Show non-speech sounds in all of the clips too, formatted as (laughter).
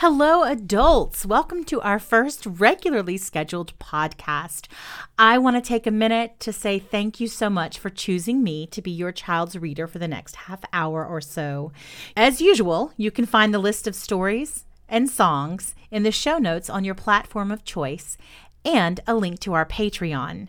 Hello, adults. Welcome to our first regularly scheduled podcast. I want to take a minute to say thank you so much for choosing me to be your child's reader for the next half hour or so. As usual, you can find the list of stories and songs in the show notes on your platform of choice and a link to our Patreon.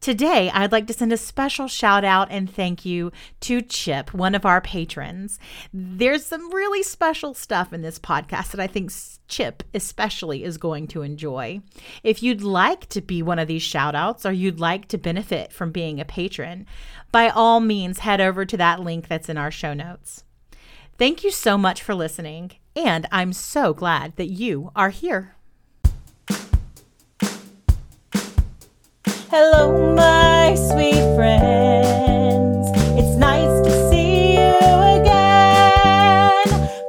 Today, I'd like to send a special shout out and thank you to Chip, one of our patrons. There's some really special stuff in this podcast that I think Chip especially is going to enjoy. If you'd like to be one of these shout outs or you'd like to benefit from being a patron, by all means, head over to that link that's in our show notes. Thank you so much for listening, and I'm so glad that you are here. Hello, my sweet friends. It's nice to see you again.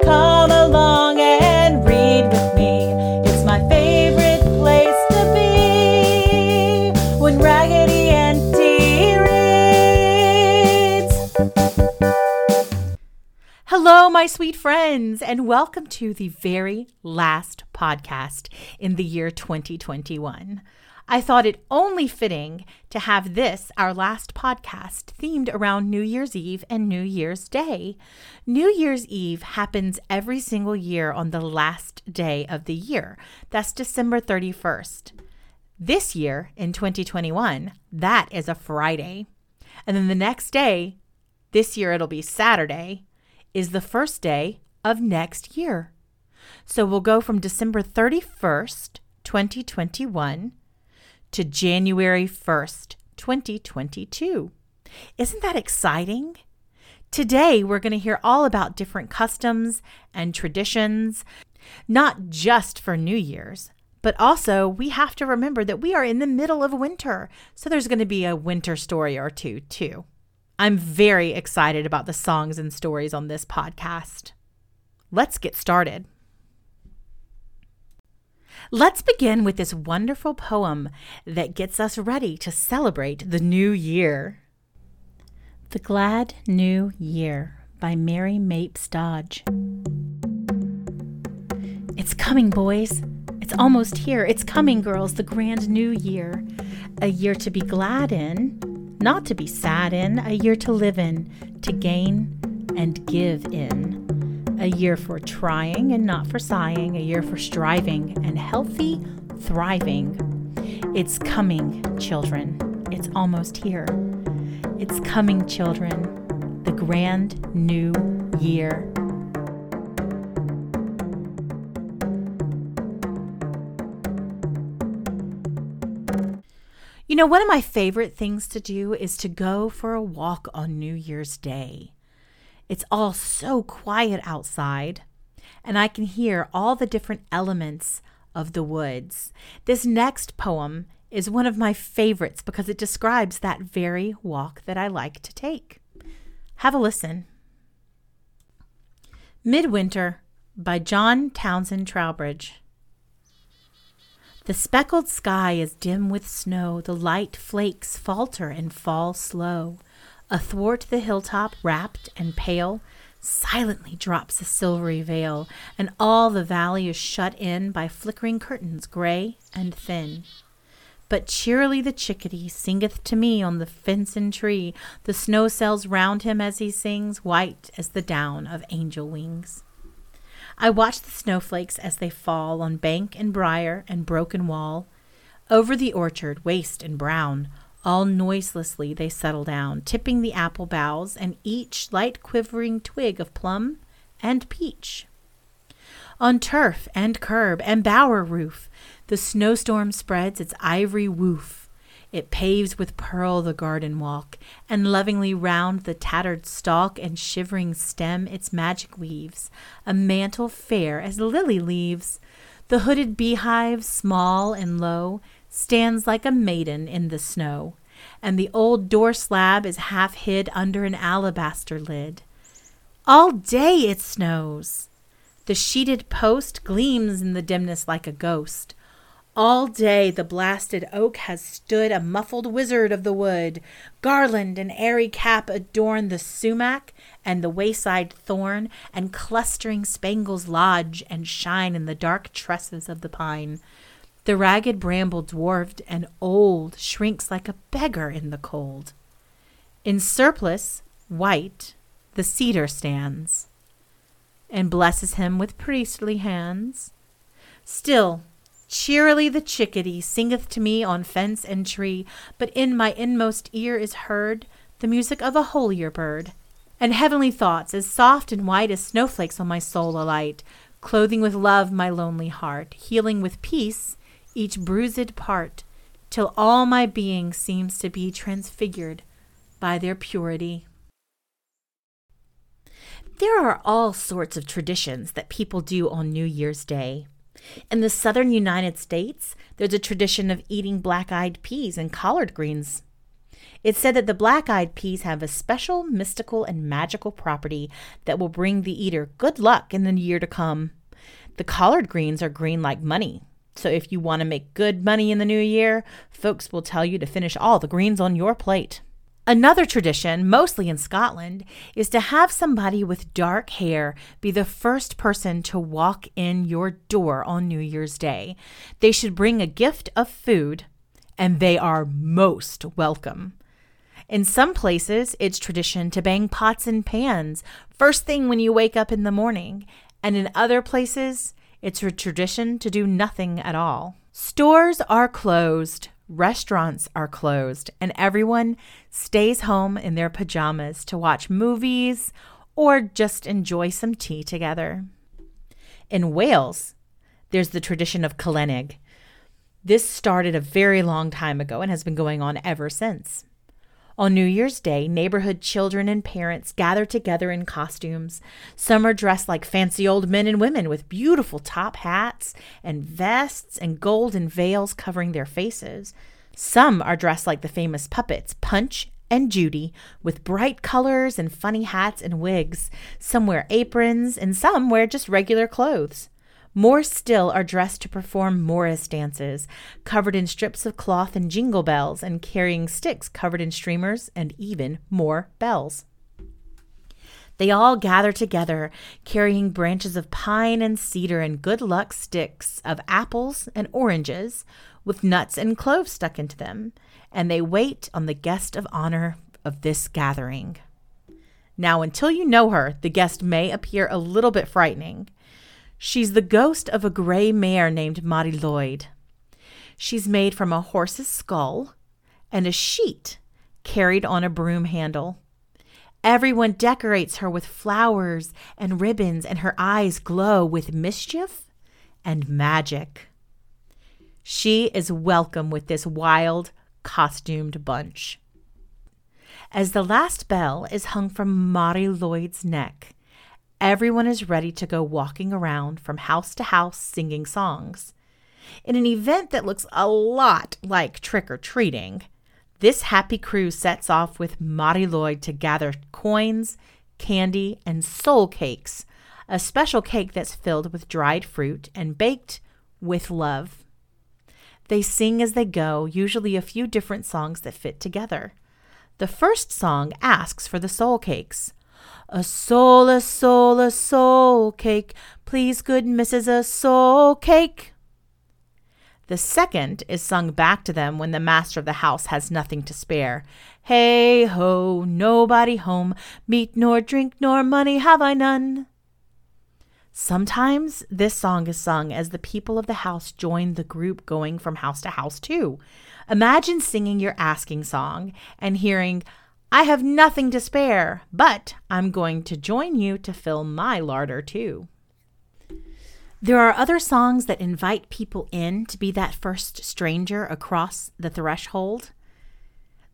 Come along and read with me. It's my favorite place to be when Raggedy Auntie reads. Hello, my sweet friends, and welcome to the very last podcast in the year 2021. I thought it only fitting to have this, our last podcast, themed around New Year's Eve and New Year's Day. New Year's Eve happens every single year on the last day of the year. That's December 31st. This year, in 2021, that is a Friday. And then the next day, this year it'll be Saturday, is the first day of next year. So we'll go from December 31st, 2021 to January 1st, 2022. Isn't that exciting? Today, we're going to hear all about different customs and traditions, not just for New Year's, but also we have to remember that we are in the middle of winter. So there's going to be a winter story or two, too. I'm very excited about the songs and stories on this podcast. Let's get started. Let's begin with this wonderful poem that gets us ready to celebrate the new year. The Glad New Year by Mary Mapes Dodge. It's coming, boys. It's almost here. It's coming, girls, the grand new year. A year to be glad in, not to be sad in, a year to live in, to gain and give in a year for trying and not for sighing, a year for striving and healthy thriving. It's coming, children. It's almost here. It's coming, children. The grand new year. You know, one of my favorite things to do is to go for a walk on New Year's Day. It's all so quiet outside, and I can hear all the different elements of the woods. This next poem is one of my favorites because it describes that very walk that I like to take. Have a listen. Midwinter by John Townsend Trowbridge. The speckled sky is dim with snow, the light flakes falter and fall slow. Athwart the hilltop, wrapped and pale, silently drops a silvery veil, and all the valley is shut in by flickering curtains, gray and thin. But cheerily the chickadee singeth to me on the fence and tree, the snow cells round him as he sings, white as the down of angel wings. I watch the snowflakes as they fall on bank and briar and broken wall, over the orchard, waste and brown, all noiselessly they settle down, tipping the apple boughs and each light quivering twig of plum and peach. On turf and curb and bower roof, the snowstorm spreads its ivory woof. It paves with pearl the garden walk, and lovingly round the tattered stalk and shivering stem its magic weaves, a mantle fair as lily leaves. The hooded beehive, small and low, stands like a maiden in the snow, and the old door slab is half hid under an alabaster lid. All day it snows. The sheeted post gleams in the dimness like a ghost. All day the blasted oak has stood a muffled wizard of the wood. Garland and airy cap adorn the sumac and the wayside thorn, and clustering spangles lodge and shine in the dark tresses of the pine. The ragged bramble, dwarfed and old, shrinks like a beggar in the cold. In surplice, white, the cedar stands, and blesses him with priestly hands. Still, Cheerily the chickadee singeth to me on fence and tree, but in my inmost ear is heard the music of a holier bird. And heavenly thoughts, as soft and white as snowflakes on my soul alight, clothing with love my lonely heart, healing with peace each bruised part, till all my being seems to be transfigured by their purity. There are all sorts of traditions that people do on New Year's Day. In the southern United States, there's a tradition of eating black eyed peas and collard greens. It's said that the black eyed peas have a special mystical and magical property that will bring the eater good luck in the year to come. The collard greens are green like money. So if you want to make good money in the new year, folks will tell you to finish all the greens on your plate. Another tradition, mostly in Scotland, is to have somebody with dark hair be the first person to walk in your door on New Year's Day. They should bring a gift of food, and they are most welcome. In some places, it's tradition to bang pots and pans first thing when you wake up in the morning, and in other places, it's a tradition to do nothing at all. Stores are closed, restaurants are closed and everyone stays home in their pajamas to watch movies or just enjoy some tea together. In Wales, there's the tradition of Calennig. This started a very long time ago and has been going on ever since. On New Year's Day, neighborhood children and parents gather together in costumes. Some are dressed like fancy old men and women with beautiful top hats and vests and golden veils covering their faces. Some are dressed like the famous puppets Punch and Judy with bright colors and funny hats and wigs. Some wear aprons and some wear just regular clothes. More still are dressed to perform Morris dances, covered in strips of cloth and jingle bells, and carrying sticks covered in streamers and even more bells. They all gather together, carrying branches of pine and cedar and good luck sticks of apples and oranges, with nuts and cloves stuck into them, and they wait on the guest of honor of this gathering. Now, until you know her, the guest may appear a little bit frightening. She's the ghost of a gray mare named Mari Lwyd. She's made from a horse's skull and a sheet carried on a broom handle. Everyone decorates her with flowers and ribbons, and her eyes glow with mischief and magic. She is welcome with this wild, costumed bunch. As the last bell is hung from Mari Lwyd's neck, Everyone is ready to go walking around from house to house singing songs. In an event that looks a lot like trick or treating, this happy crew sets off with Mari Lwyd to gather coins, candy, and soul cakes, a special cake that's filled with dried fruit and baked with love. They sing as they go, usually a few different songs that fit together. The first song asks for the soul cakes. A soul, a soul, a soul cake. Please, good missus, a soul cake. The second is sung back to them when the master of the house has nothing to spare. Hey ho, nobody home, meat nor drink nor money have I none. Sometimes this song is sung as the people of the house join the group going from house to house, too. Imagine singing your asking song and hearing, I have nothing to spare, but I'm going to join you to fill my larder too. There are other songs that invite people in to be that first stranger across the threshold.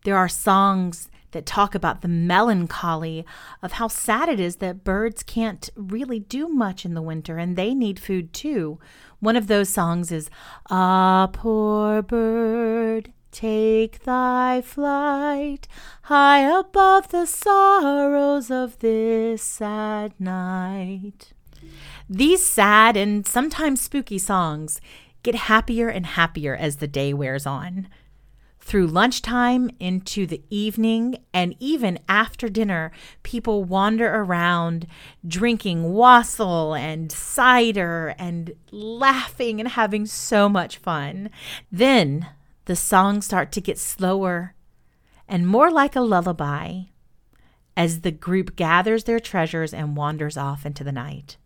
There are songs that talk about the melancholy of how sad it is that birds can't really do much in the winter and they need food too. One of those songs is Ah, poor bird, Take thy flight high above the sorrows of this sad night. These sad and sometimes spooky songs get happier and happier as the day wears on. Through lunchtime into the evening and even after dinner, people wander around drinking wassail and cider and laughing and having so much fun. Then the songs start to get slower and more like a lullaby as the group gathers their treasures and wanders off into the night.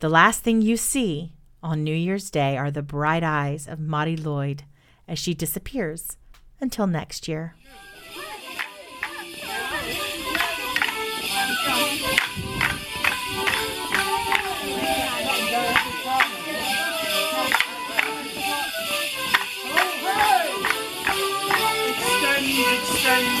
The last thing you see on New Year's Day are the bright eyes of Mari Lwyd as she disappears until next year. Now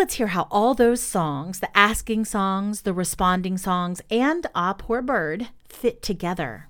let's hear how all those songs, the asking songs, the responding songs, and Ah Poor Bird fit together.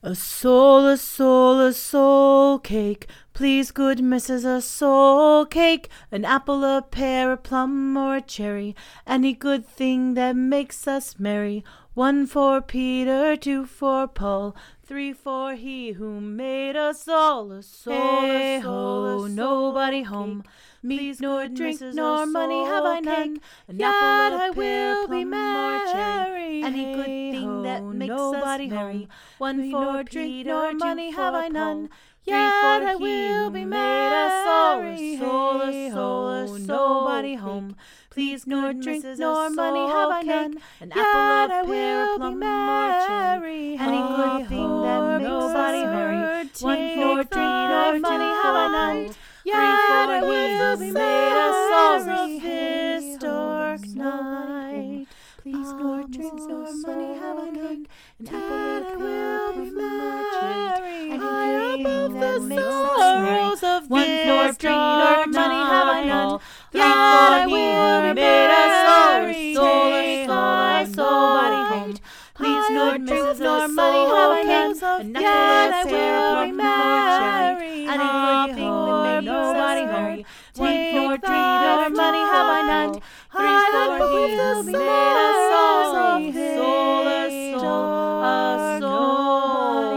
A soul, a soul, a soul cake. Please, good missus, a soul cake. An apple, a pear, a plum, or a cherry. Any good thing that makes us merry. One for Peter, two for Paul, three for he who made us all. A soul, hey a soul, a soul, nobody home. Meat nor drink nor money have I none. An Yet I will be merry. Any good thing that makes nobody us merry. One for drink nor money have I none. Yet I will be merry. Soul, a soul, a nobody home. Please nor drink nor money have I none. An apple, a plum, or cherry. Any good thing that makes us merry. One for drink nor money have I none. Yet I will be made a sorry this dark night. Please, Lord, drink no money have I none. And I will be merry. High above the sorrows of this dark money have I none. Yet I will be made a sorry soul of somebody home. Please, Lord, drink nor money have I none. And yet I will be merry. And a He'll be a soul, a soul, a soul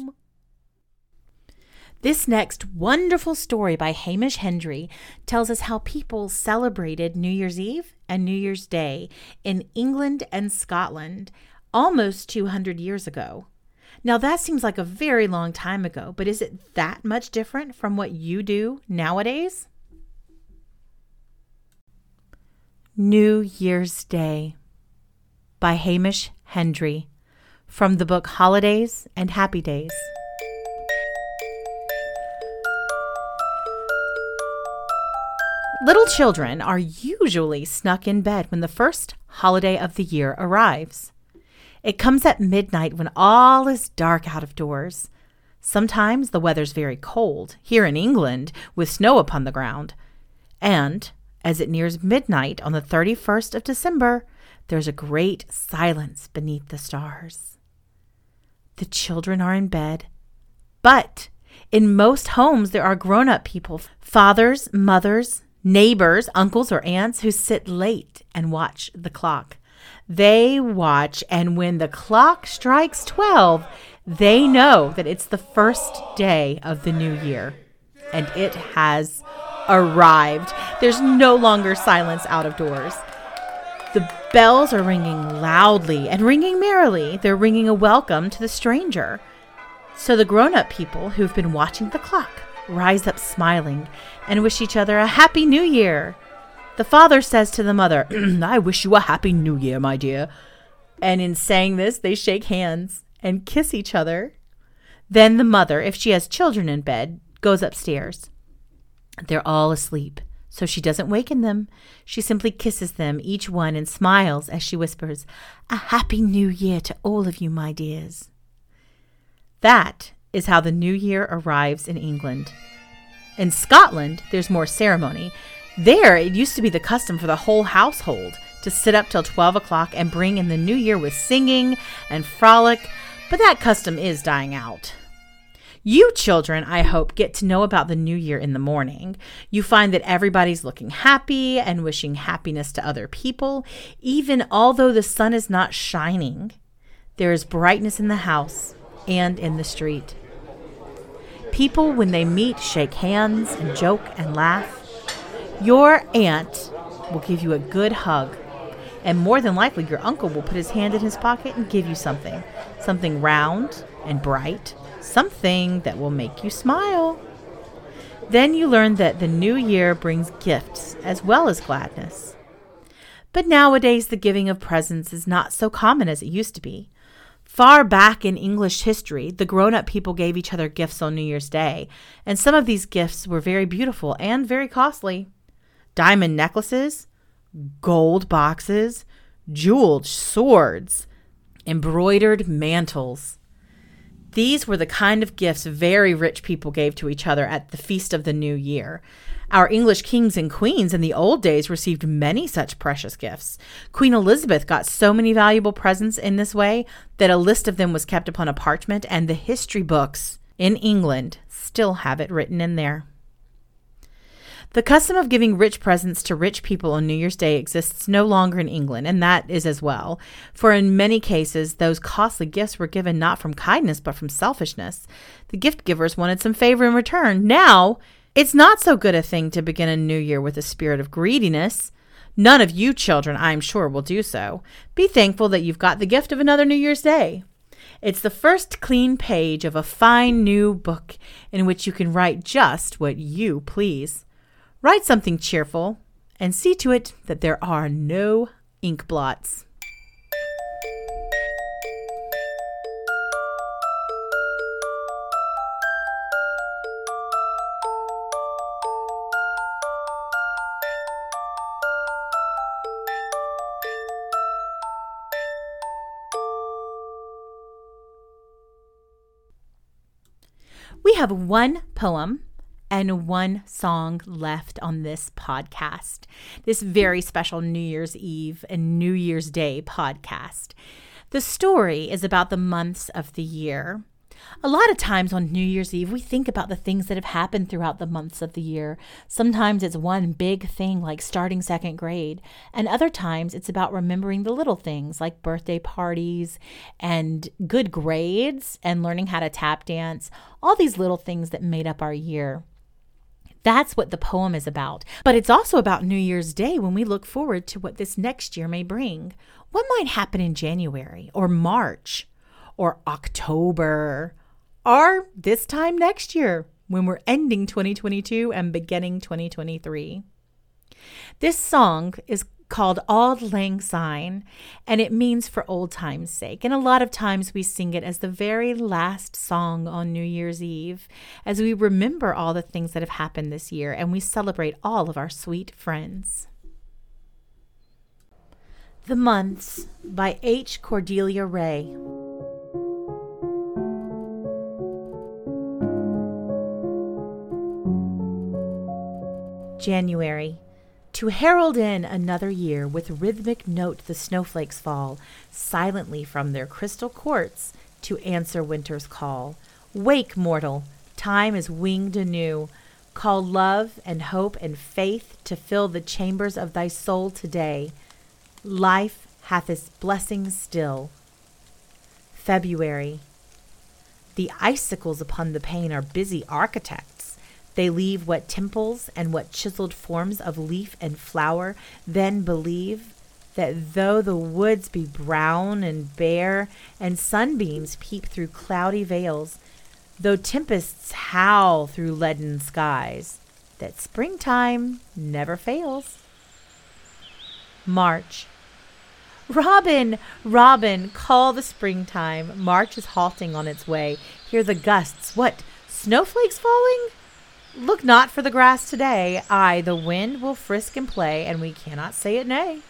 cake. This next wonderful story by Hamish Hendry tells us how people celebrated New Year's Eve and New Year's Day in England and Scotland almost 200 years ago. Now, that seems like a very long time ago, but is it that much different from what you do nowadays? New Year's Day by Hamish Hendry from the book Holidays and Happy Days. Little children are usually snuck in bed when the first holiday of the year arrives. It comes at midnight when all is dark out of doors. Sometimes the weather's very cold, here in England, with snow upon the ground. And, as it nears midnight on the 31st of December, there's a great silence beneath the stars. The children are in bed, but in most homes there are grown up people fathers, mothers, neighbors, uncles, or aunts who sit late and watch the clock. They watch, and when the clock strikes 12, they know that it's the first day of the new year and it has arrived. There's no longer silence out of doors. The bells are ringing loudly and ringing merrily. They're ringing a welcome to the stranger. So the grown up people who've been watching the clock rise up smiling and wish each other a happy new year. The father says to the mother, (clears throat) I wish you a happy new year, my dear. And in saying this, they shake hands and kiss each other. Then the mother, if she has children in bed, goes upstairs. They're all asleep, So she doesn't waken them. She simply kisses them, each one, and smiles as she whispers, A happy new year to all of you, my dears. That is how the new year arrives in England. In Scotland, there's more ceremony. There, it used to be the custom for the whole household to sit up till 12 o'clock and bring in the new year with singing and frolic, but that custom is dying out. You children, I hope, get to know about the new year in the morning. You find that everybody's looking happy and wishing happiness to other people, even although the sun is not shining. There is brightness in the house and in the street. People, when they meet, shake hands and joke and laugh. Your aunt will give you a good hug, and more than likely, your uncle will put his hand in his pocket and give you something something round and bright something that will make you smile. Then you learn that the new year brings gifts as well as gladness. But nowadays, the giving of presents is not so common as it used to be. Far back in English history, the grown up people gave each other gifts on New Year's Day, and some of these gifts were very beautiful and very costly. Diamond necklaces, gold boxes, jeweled swords, embroidered mantles. These were the kind of gifts very rich people gave to each other at the feast of the new year. Our English kings and queens in the old days received many such precious gifts. Queen Elizabeth got so many valuable presents in this way that a list of them was kept upon a parchment, and the history books in England still have it written in there. The custom of giving rich presents to rich people on New Year's Day exists no longer in England, and that is as well. For in many cases, those costly gifts were given not from kindness, but from selfishness. The gift givers wanted some favor in return. Now, it's not so good a thing to begin a new year with a spirit of greediness. None of you children, I am sure, will do so. Be thankful that you've got the gift of another New Year's Day. It's the first clean page of a fine new book in which you can write just what you please. Write something cheerful and see to it that there are no ink blots. We have one poem and one song left on this podcast, this very special New Year's Eve and New Year's Day podcast. The story is about the months of the year. A lot of times on New Year's Eve, we think about the things that have happened throughout the months of the year. Sometimes it's one big thing like starting second grade, and other times it's about remembering the little things like birthday parties and good grades and learning how to tap dance, all these little things that made up our year. That's what the poem is about. But it's also about New Year's Day when we look forward to what this next year may bring. What might happen in January or March or October or this time next year when we're ending 2022 and beginning 2023? This song is called Auld Lang Syne, and it means for old time's sake. And a lot of times we sing it as the very last song on New Year's Eve as we remember all the things that have happened this year and we celebrate all of our sweet friends. The Months by H. Cordelia Ray. January to herald in another year, with rhythmic note the snowflakes fall, silently from their crystal courts to answer winter's call. Wake, mortal, time is winged anew. Call love and hope and faith to fill the chambers of thy soul today. Life hath its blessings still. February. The icicles upon the pane are busy architects. They leave what temples and what chiseled forms of leaf and flower, then believe that though the woods be brown and bare, and sunbeams peep through cloudy veils, though tempests howl through leaden skies, that springtime never fails. March. Robin, Robin, call the springtime. March is halting on its way. Hear the gusts. What? Snowflakes falling? Look not for the grass today. Aye, the wind will frisk and play, and we cannot say it nay.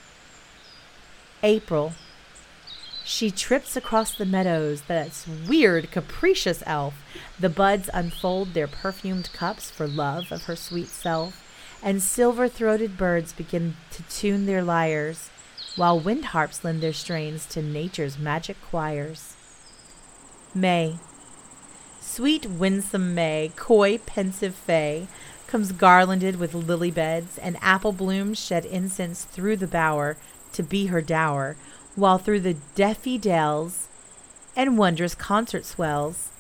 April. She trips across the meadows, that weird, capricious elf. The buds unfold their perfumed cups for love of her sweet self, and silver throated birds begin to tune their lyres, while wind harps lend their strains to nature's magic choirs. May. Sweet, winsome May, coy, pensive Fay, comes garlanded with lily beds, and apple blooms shed incense through the bower to be her dower, while through the deafy dells and wondrous concert swells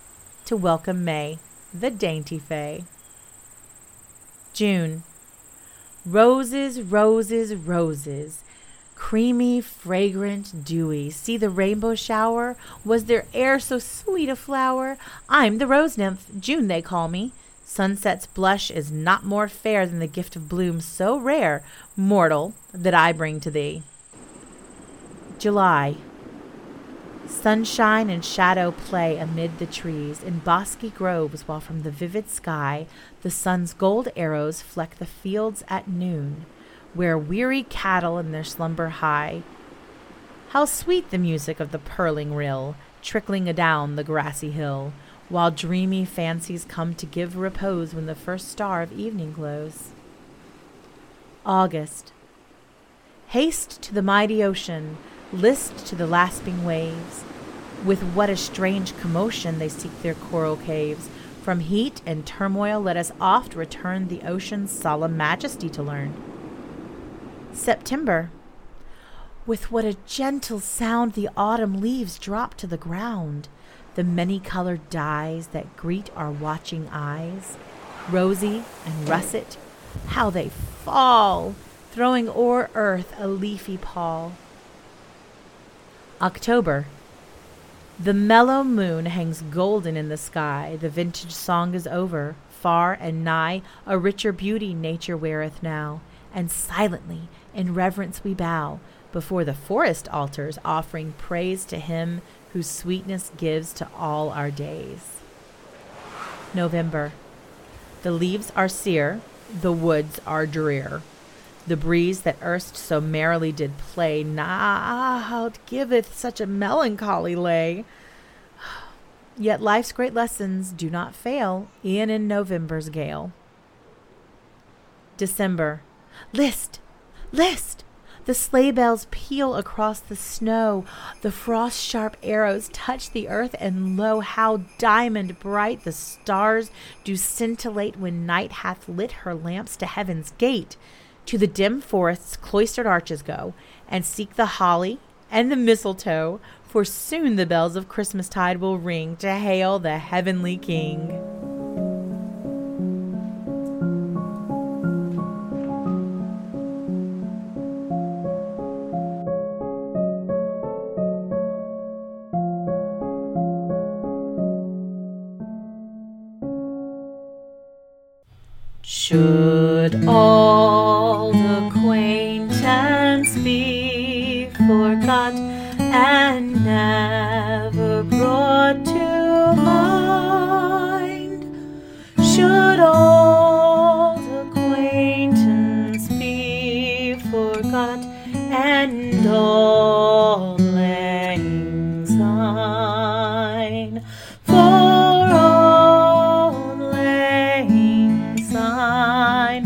to welcome May, the dainty Fay. June. Roses, roses, roses, creamy, fragrant, dewy. See the rainbow shower? Was there e'er so sweet a flower? I'm the rose nymph, June they call me. Sunset's blush is not more fair than the gift of bloom so rare, mortal, that I bring to thee. July. Sunshine and shadow play amid the trees in bosky groves, while from the vivid sky the sun's gold arrows fleck the fields at noon, where weary cattle in their slumber high. How sweet the music of the purling rill, trickling adown the grassy hill, while dreamy fancies come to give repose when the first star of evening glows. August. Haste to the mighty ocean List to the lasping waves. With what a strange commotion they seek their coral caves. From heat and turmoil, let us oft return the ocean's solemn majesty to learn. September. With what a gentle sound the autumn leaves drop to the ground, the many colored dyes that greet our watching eyes, rosy and russet, how they fall, throwing o'er earth a leafy pall. October. The mellow moon hangs golden in the sky. The vintage song is over. Far and nigh, a richer beauty nature weareth now. And silently, in reverence, we bow before the forest altars, offering praise to Him whose sweetness gives to all our days. November. The leaves are sere, the woods are drear. The breeze that erst so merrily did play now giveth such a melancholy lay. (sighs) Yet life's great lessons do not fail, e'en in November's gale. December. List! List! The sleigh bells peal across the snow. The frost sharp arrows touch the earth, and lo, how diamond bright the stars do scintillate when night hath lit her lamps to heaven's gate. To the dim forest's cloistered arches go, and seek the holly and the mistletoe, for soon the bells of Christmastide will ring to hail the heavenly King.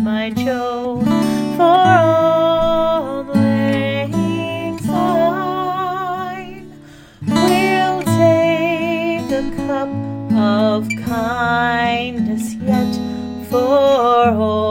My Joe, for auld lang syne. We'll take a cup of kindness yet for all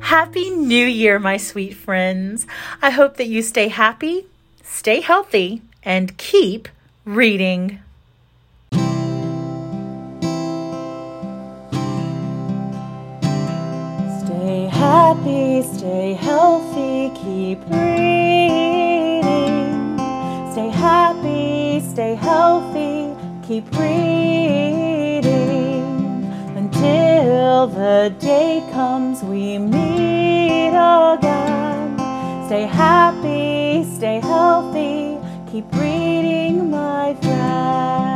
Happy New Year, my sweet friends. I hope that you stay happy, stay healthy, and keep reading. Stay happy, stay healthy, keep reading. Stay happy, stay healthy, keep reading. Until the day comes we meet again. Stay happy, stay healthy, keep reading, my friend.